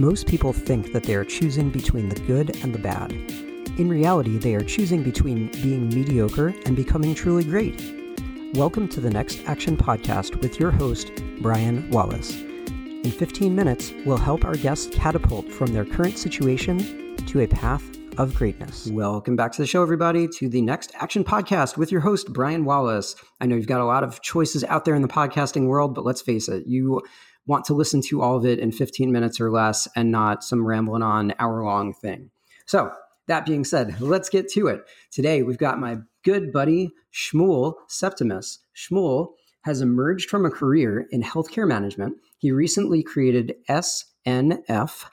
Most people think that they are choosing between the good and the bad. In reality, they are choosing between being mediocre and becoming truly great. Welcome to the Next Action Podcast with your host, Brian Wallace. In 15 minutes, we'll help our guests catapult from their current situation to a path of greatness. Welcome back to the show, everybody, to the Next Action Podcast with your host, Brian Wallace. I know you've got a lot of choices out there in the podcasting world, but let's face it, you want to listen to all of it in 15 minutes or less and not some rambling on hour long thing. So, that being said, let's get to it. Today, we've got my good buddy, Shmuel Septimus. Shmuel has emerged from a career in healthcare management. He recently created SNF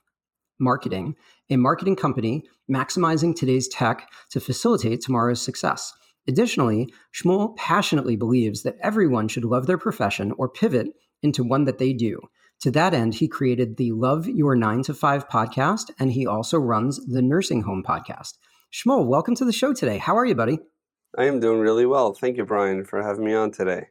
Marketing, a marketing company maximizing today's tech to facilitate tomorrow's success. Additionally, Shmuel passionately believes that everyone should love their profession or pivot into one that they do. To that end, he created the Love Your 9 to 5 podcast, and he also runs the Nursing Home podcast. Shmuel, welcome to the show today. How are you, buddy? I am doing really well. Thank you, Brian, for having me on today.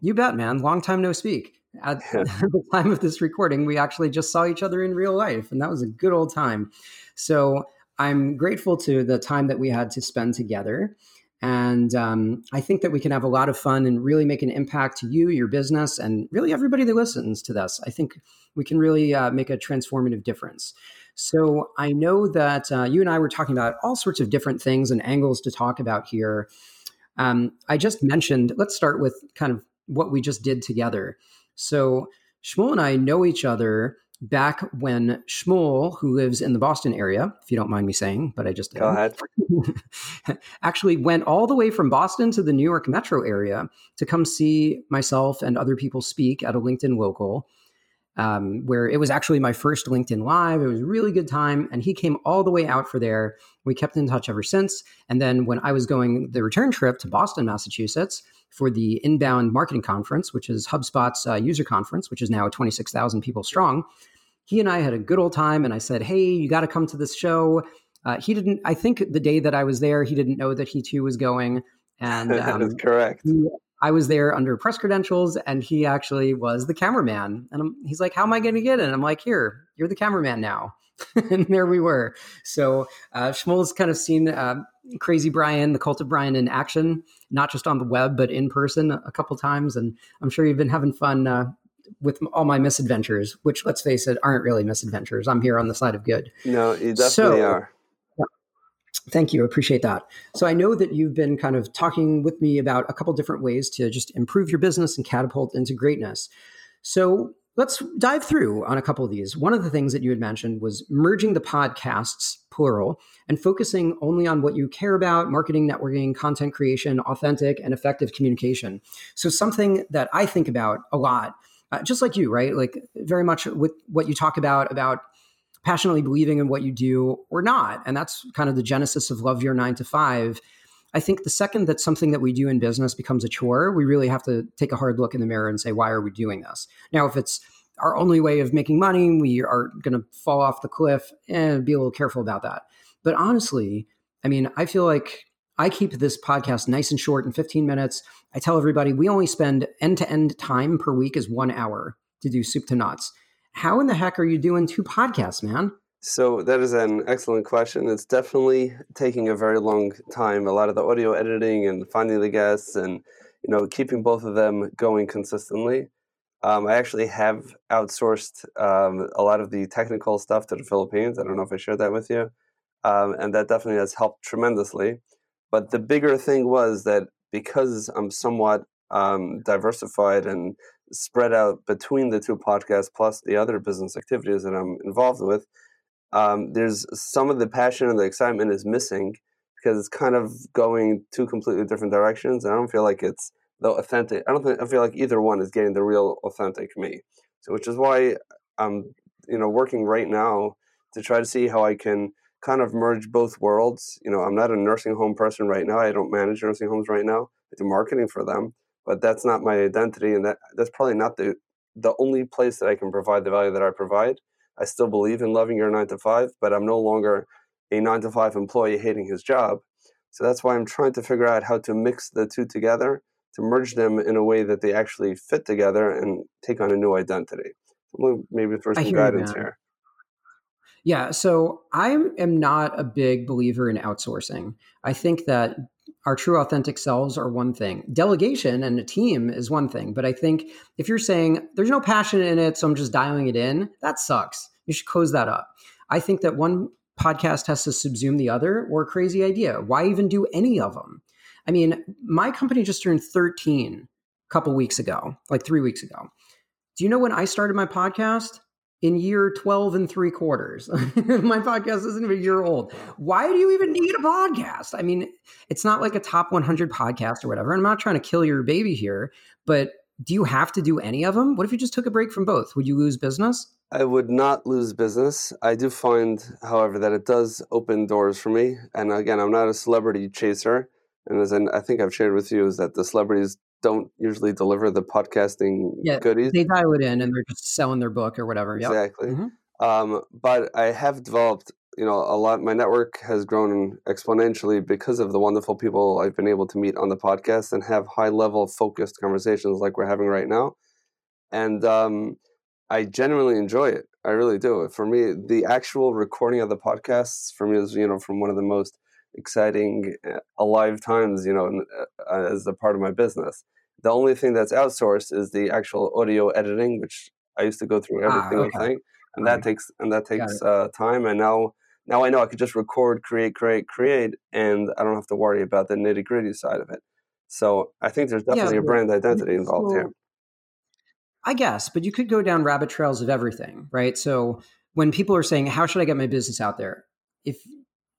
You bet, man. Long time no speak. At the time of this recording, we actually just saw each other in real life, and that was a good old time. So I'm grateful to the time that we had to spend together. And um, I think that we can have a lot of fun and really make an impact to you, your business, and really everybody that listens to this. I think we can really uh, make a transformative difference. So I know that uh, you and I were talking about all sorts of different things and angles to talk about here. Um, I just mentioned, let's start with kind of what we just did together. So Shmuel and I know each other back when Shmuel, who lives in the Boston area, if you don't mind me saying, but I just Go ahead. actually went all the way from Boston to the New York metro area to come see myself and other people speak at a LinkedIn local. Um, where it was actually my first LinkedIn Live. It was a really good time. And he came all the way out for there. We kept in touch ever since. And then when I was going the return trip to Boston, Massachusetts, for the inbound marketing conference, which is HubSpot's uh, user conference, which is now 26,000 people strong. He and I had a good old time, and I said, Hey, you got to come to this show. Uh, he didn't, I think the day that I was there, he didn't know that he too was going. And um, that is correct. He, I was there under press credentials, and he actually was the cameraman. And I'm, he's like, How am I going to get in? I'm like, Here, you're the cameraman now. and there we were. So uh, Shmuel's kind of seen uh, Crazy Brian, the Cult of Brian in action, not just on the web but in person a couple times, and I'm sure you've been having fun uh, with all my misadventures. Which, let's face it, aren't really misadventures. I'm here on the side of good. No, you definitely so, are. Thank you. Appreciate that. So I know that you've been kind of talking with me about a couple different ways to just improve your business and catapult into greatness. So let's dive through on a couple of these. One of the things that you had mentioned was merging the podcasts, plural, and focusing only on what you care about marketing, networking, content creation, authentic, and effective communication. So, something that I think about a lot, uh, just like you, right? Like, very much with what you talk about, about passionately believing in what you do or not. And that's kind of the genesis of Love Your Nine to Five I think the second that something that we do in business becomes a chore, we really have to take a hard look in the mirror and say, why are we doing this? Now, if it's our only way of making money, we are going to fall off the cliff and be a little careful about that. But honestly, I mean, I feel like I keep this podcast nice and short in 15 minutes. I tell everybody we only spend end to end time per week is one hour to do soup to nuts. How in the heck are you doing two podcasts, man? So that is an excellent question. It's definitely taking a very long time. A lot of the audio editing and finding the guests, and you know, keeping both of them going consistently. Um, I actually have outsourced um, a lot of the technical stuff to the Philippines. I don't know if I shared that with you, um, and that definitely has helped tremendously. But the bigger thing was that because I'm somewhat um, diversified and spread out between the two podcasts plus the other business activities that I'm involved with um, there's some of the passion and the excitement is missing because it's kind of going two completely different directions. And I don't feel like it's the authentic. I don't think I feel like either one is getting the real authentic me. So, which is why I'm, you know, working right now to try to see how I can kind of merge both worlds. You know, I'm not a nursing home person right now. I don't manage nursing homes right now. I do marketing for them, but that's not my identity, and that that's probably not the the only place that I can provide the value that I provide. I still believe in loving your nine to five, but I'm no longer a nine to five employee hating his job. So that's why I'm trying to figure out how to mix the two together to merge them in a way that they actually fit together and take on a new identity. Maybe for some guidance here. Yeah, so I am not a big believer in outsourcing. I think that our true authentic selves are one thing. Delegation and a team is one thing. But I think if you're saying there's no passion in it, so I'm just dialing it in, that sucks. You should close that up. I think that one podcast has to subsume the other or crazy idea. Why even do any of them? I mean, my company just turned 13 a couple weeks ago, like three weeks ago. Do you know when I started my podcast? In year 12 and three quarters. My podcast isn't even a year old. Why do you even need a podcast? I mean, it's not like a top 100 podcast or whatever. And I'm not trying to kill your baby here, but do you have to do any of them? What if you just took a break from both? Would you lose business? I would not lose business. I do find, however, that it does open doors for me. And again, I'm not a celebrity chaser. And as I think I've shared with you, is that the celebrities don't usually deliver the podcasting yeah, goodies. They dial it in and they're just selling their book or whatever. Yep. Exactly. Mm-hmm. Um, but I have developed, you know, a lot. My network has grown exponentially because of the wonderful people I've been able to meet on the podcast and have high level focused conversations like we're having right now. And um, I genuinely enjoy it. I really do. For me, the actual recording of the podcasts for me is, you know, from one of the most exciting, uh, alive times, you know, uh, as a part of my business. The only thing that's outsourced is the actual audio editing, which I used to go through every ah, single okay. thing, and that takes and that takes uh, time. And now, now I know I could just record, create, create, create, and I don't have to worry about the nitty gritty side of it. So I think there's definitely yeah, a brand identity involved here. I guess, but you could go down rabbit trails of everything, right? So when people are saying, "How should I get my business out there?" If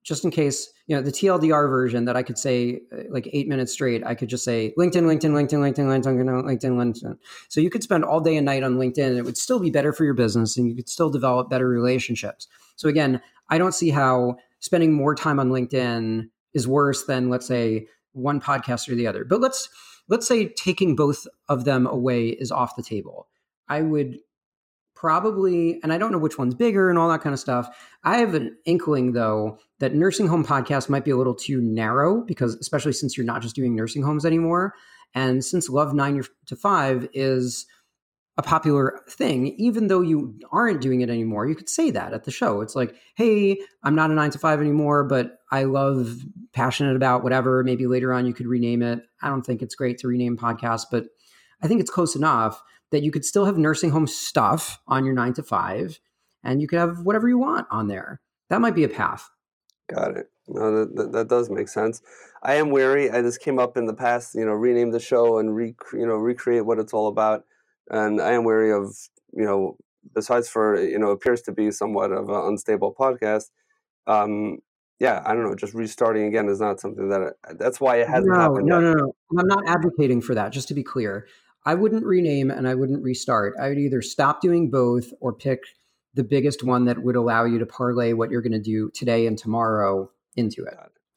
just in case, you know, the TLDR version that I could say uh, like eight minutes straight, I could just say LinkedIn, LinkedIn, LinkedIn, LinkedIn, LinkedIn, LinkedIn, LinkedIn. So you could spend all day and night on LinkedIn and it would still be better for your business and you could still develop better relationships. So again, I don't see how spending more time on LinkedIn is worse than let's say one podcast or the other. But let's let's say taking both of them away is off the table. I would probably, and I don't know which one's bigger and all that kind of stuff. I have an inkling though that nursing home podcast might be a little too narrow because, especially since you're not just doing nursing homes anymore, and since Love Nine to Five is a popular thing, even though you aren't doing it anymore, you could say that at the show. It's like, hey, I'm not a nine to five anymore, but I love passionate about whatever. Maybe later on you could rename it. I don't think it's great to rename podcast, but I think it's close enough that you could still have nursing home stuff on your nine to five and you could have whatever you want on there. That might be a path. Got it. No, that, that, that, does make sense. I am wary. I just came up in the past, you know, rename the show and re, you know, recreate what it's all about. And I am wary of, you know, besides for, you know, appears to be somewhat of an unstable podcast. Um, yeah, I don't know. Just restarting again is not something that I, that's why it hasn't no, happened. No, yet. no, no. I'm not advocating for that. Just to be clear, I wouldn't rename and I wouldn't restart. I would either stop doing both or pick the biggest one that would allow you to parlay what you're going to do today and tomorrow into it.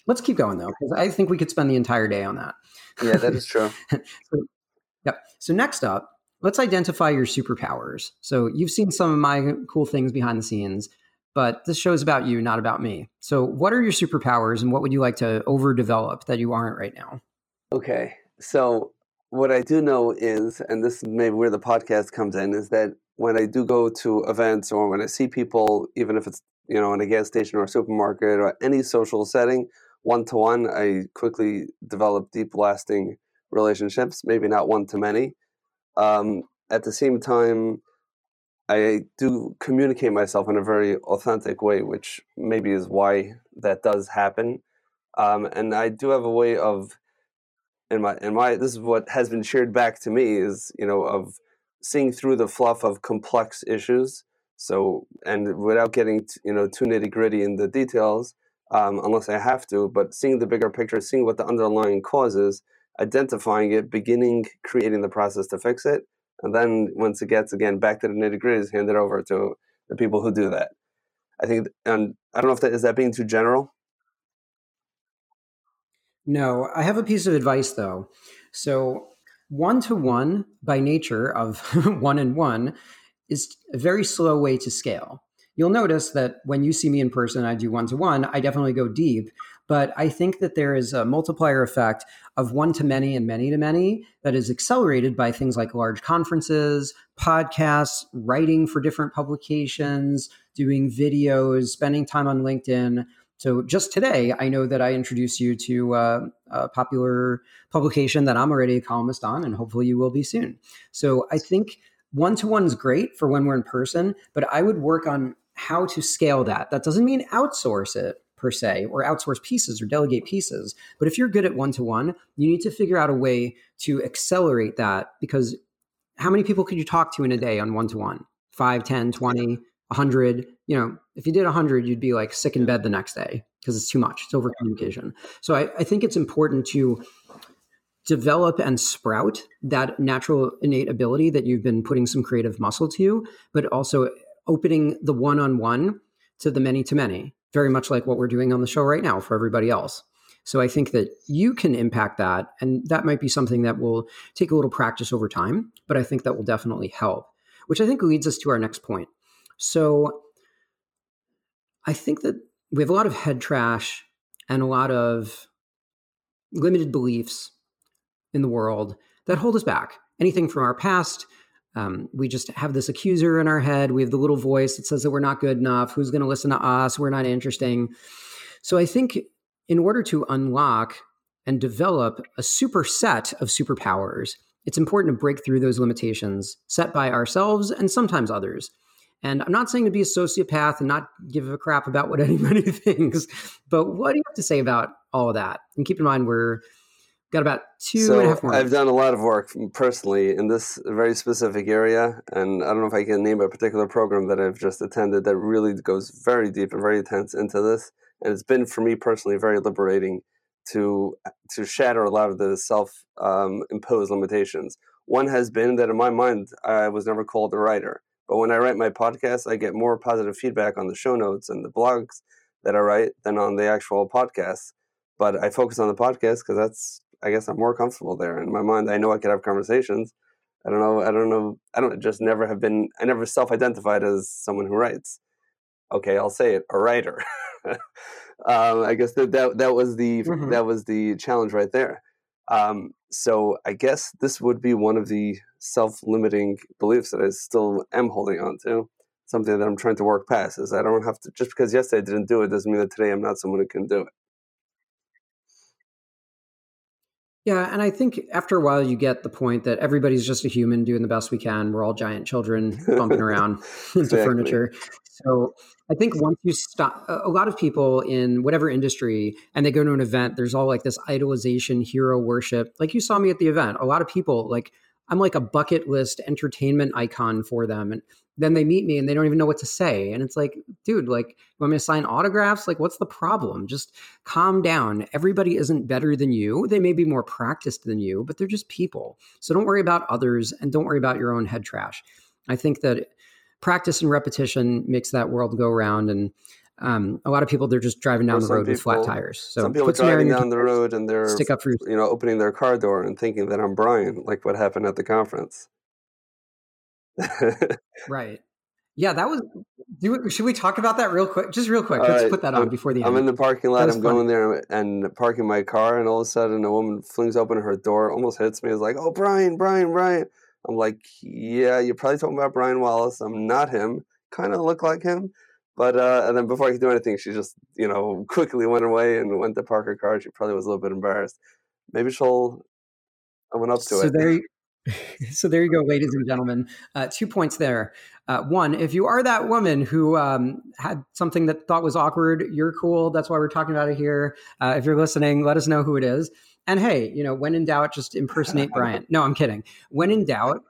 Let's keep going though, because I think we could spend the entire day on that. Yeah, that is true. so, yep. So next up, let's identify your superpowers. So you've seen some of my cool things behind the scenes, but this show is about you, not about me. So what are your superpowers and what would you like to overdevelop that you aren't right now? Okay. So what I do know is, and this is maybe where the podcast comes in, is that when I do go to events or when I see people, even if it's you know in a gas station or a supermarket or any social setting, one to one, I quickly develop deep, lasting relationships. Maybe not one to many. Um, at the same time, I do communicate myself in a very authentic way, which maybe is why that does happen. Um, and I do have a way of and my and my this is what has been shared back to me is you know of seeing through the fluff of complex issues. So and without getting t- you know too nitty gritty in the details um, unless i have to but seeing the bigger picture seeing what the underlying cause is identifying it beginning creating the process to fix it and then once it gets again back to the nitty gritty hand it over to the people who do that. I think and i don't know if that is that being too general no, I have a piece of advice though. So, one to one by nature of one and one is a very slow way to scale. You'll notice that when you see me in person, I do one to one, I definitely go deep. But I think that there is a multiplier effect of one to many and many to many that is accelerated by things like large conferences, podcasts, writing for different publications, doing videos, spending time on LinkedIn. So just today, I know that I introduced you to uh, a popular publication that I'm already a columnist on, and hopefully you will be soon. So I think one to one is great for when we're in person, but I would work on how to scale that. That doesn't mean outsource it per se or outsource pieces or delegate pieces. But if you're good at one to one, you need to figure out a way to accelerate that because how many people could you talk to in a day on one to one? 5, 10, 20, 100. You know, if you did 100, you'd be like sick in bed the next day because it's too much. It's over communication. So I, I think it's important to develop and sprout that natural innate ability that you've been putting some creative muscle to, but also opening the one on one to the many to many very much like what we're doing on the show right now for everybody else. So I think that you can impact that. And that might be something that will take a little practice over time, but I think that will definitely help, which I think leads us to our next point. So I think that we have a lot of head trash and a lot of limited beliefs in the world that hold us back. Anything from our past um, we just have this accuser in our head. We have the little voice that says that we're not good enough. Who's going to listen to us? We're not interesting. So I think in order to unlock and develop a superset of superpowers, it's important to break through those limitations set by ourselves and sometimes others. And I'm not saying to be a sociopath and not give a crap about what anybody thinks, but what do you have to say about all of that? And keep in mind, we're Got about two so and a half more. I've done a lot of work personally in this very specific area, and I don't know if I can name a particular program that I've just attended that really goes very deep and very intense into this. And it's been for me personally very liberating to to shatter a lot of the self um, imposed limitations. One has been that in my mind I was never called a writer, but when I write my podcast, I get more positive feedback on the show notes and the blogs that I write than on the actual podcast. But I focus on the podcast because that's I guess I'm more comfortable there. In my mind, I know I could have conversations. I don't know. I don't know. I don't just never have been. I never self-identified as someone who writes. Okay, I'll say it. A writer. um, I guess that, that that was the mm-hmm. that was the challenge right there. Um, so I guess this would be one of the self-limiting beliefs that I still am holding on to. Something that I'm trying to work past is I don't have to just because yesterday I didn't do it doesn't mean that today I'm not someone who can do it. Yeah, and I think after a while you get the point that everybody's just a human doing the best we can. We're all giant children bumping around into exactly. furniture. So I think once you stop, a lot of people in whatever industry, and they go to an event, there's all like this idolization, hero worship. Like you saw me at the event, a lot of people like I'm like a bucket list entertainment icon for them. And then they meet me and they don't even know what to say. And it's like, dude, like, you want me to sign autographs? Like, what's the problem? Just calm down. Everybody isn't better than you. They may be more practiced than you, but they're just people. So don't worry about others and don't worry about your own head trash. I think that practice and repetition makes that world go round. And um, a lot of people they're just driving down the road people, with flat tires. So some people are driving down the road and they're stick up for you know opening their car door and thinking that I'm Brian, like what happened at the conference. right. Yeah, that was. Do, should we talk about that real quick? Just real quick. All Let's right. put that on I'm, before the end. I'm in the parking lot. I'm funny. going there and parking my car, and all of a sudden, a woman flings open her door, almost hits me. Is like, "Oh, Brian, Brian, Brian." I'm like, "Yeah, you're probably talking about Brian Wallace. I'm not him. Kind of look like him." But uh, and then before I could do anything, she just you know quickly went away and went to park her car. She probably was a little bit embarrassed. Maybe she'll. I went up to so it. There, so there you go, ladies and gentlemen. Uh, two points there. Uh, one, if you are that woman who um, had something that thought was awkward, you're cool. That's why we're talking about it here. Uh, if you're listening, let us know who it is. And hey, you know, when in doubt, just impersonate Brian. No, I'm kidding. When in doubt,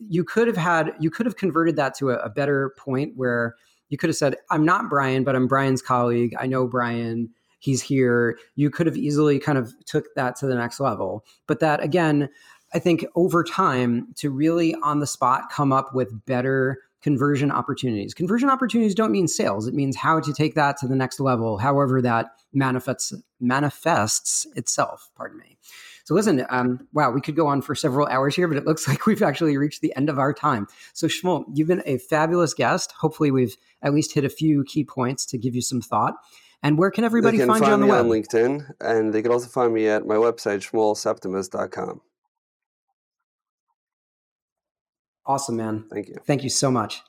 you could have had, you could have converted that to a, a better point where you could have said, I'm not Brian, but I'm Brian's colleague. I know Brian. He's here. You could have easily kind of took that to the next level. But that again, I think over time to really on the spot come up with better conversion opportunities. Conversion opportunities don't mean sales. It means how to take that to the next level, however that manifests manifests itself. Pardon me. So listen, um, wow, we could go on for several hours here, but it looks like we've actually reached the end of our time. So Shmuel, you've been a fabulous guest. Hopefully, we've at least hit a few key points to give you some thought. And where can everybody can find, find, you on the me web? on LinkedIn, and they can also find me at my website, shmuelseptimus.com. Awesome, man. Thank you. Thank you so much.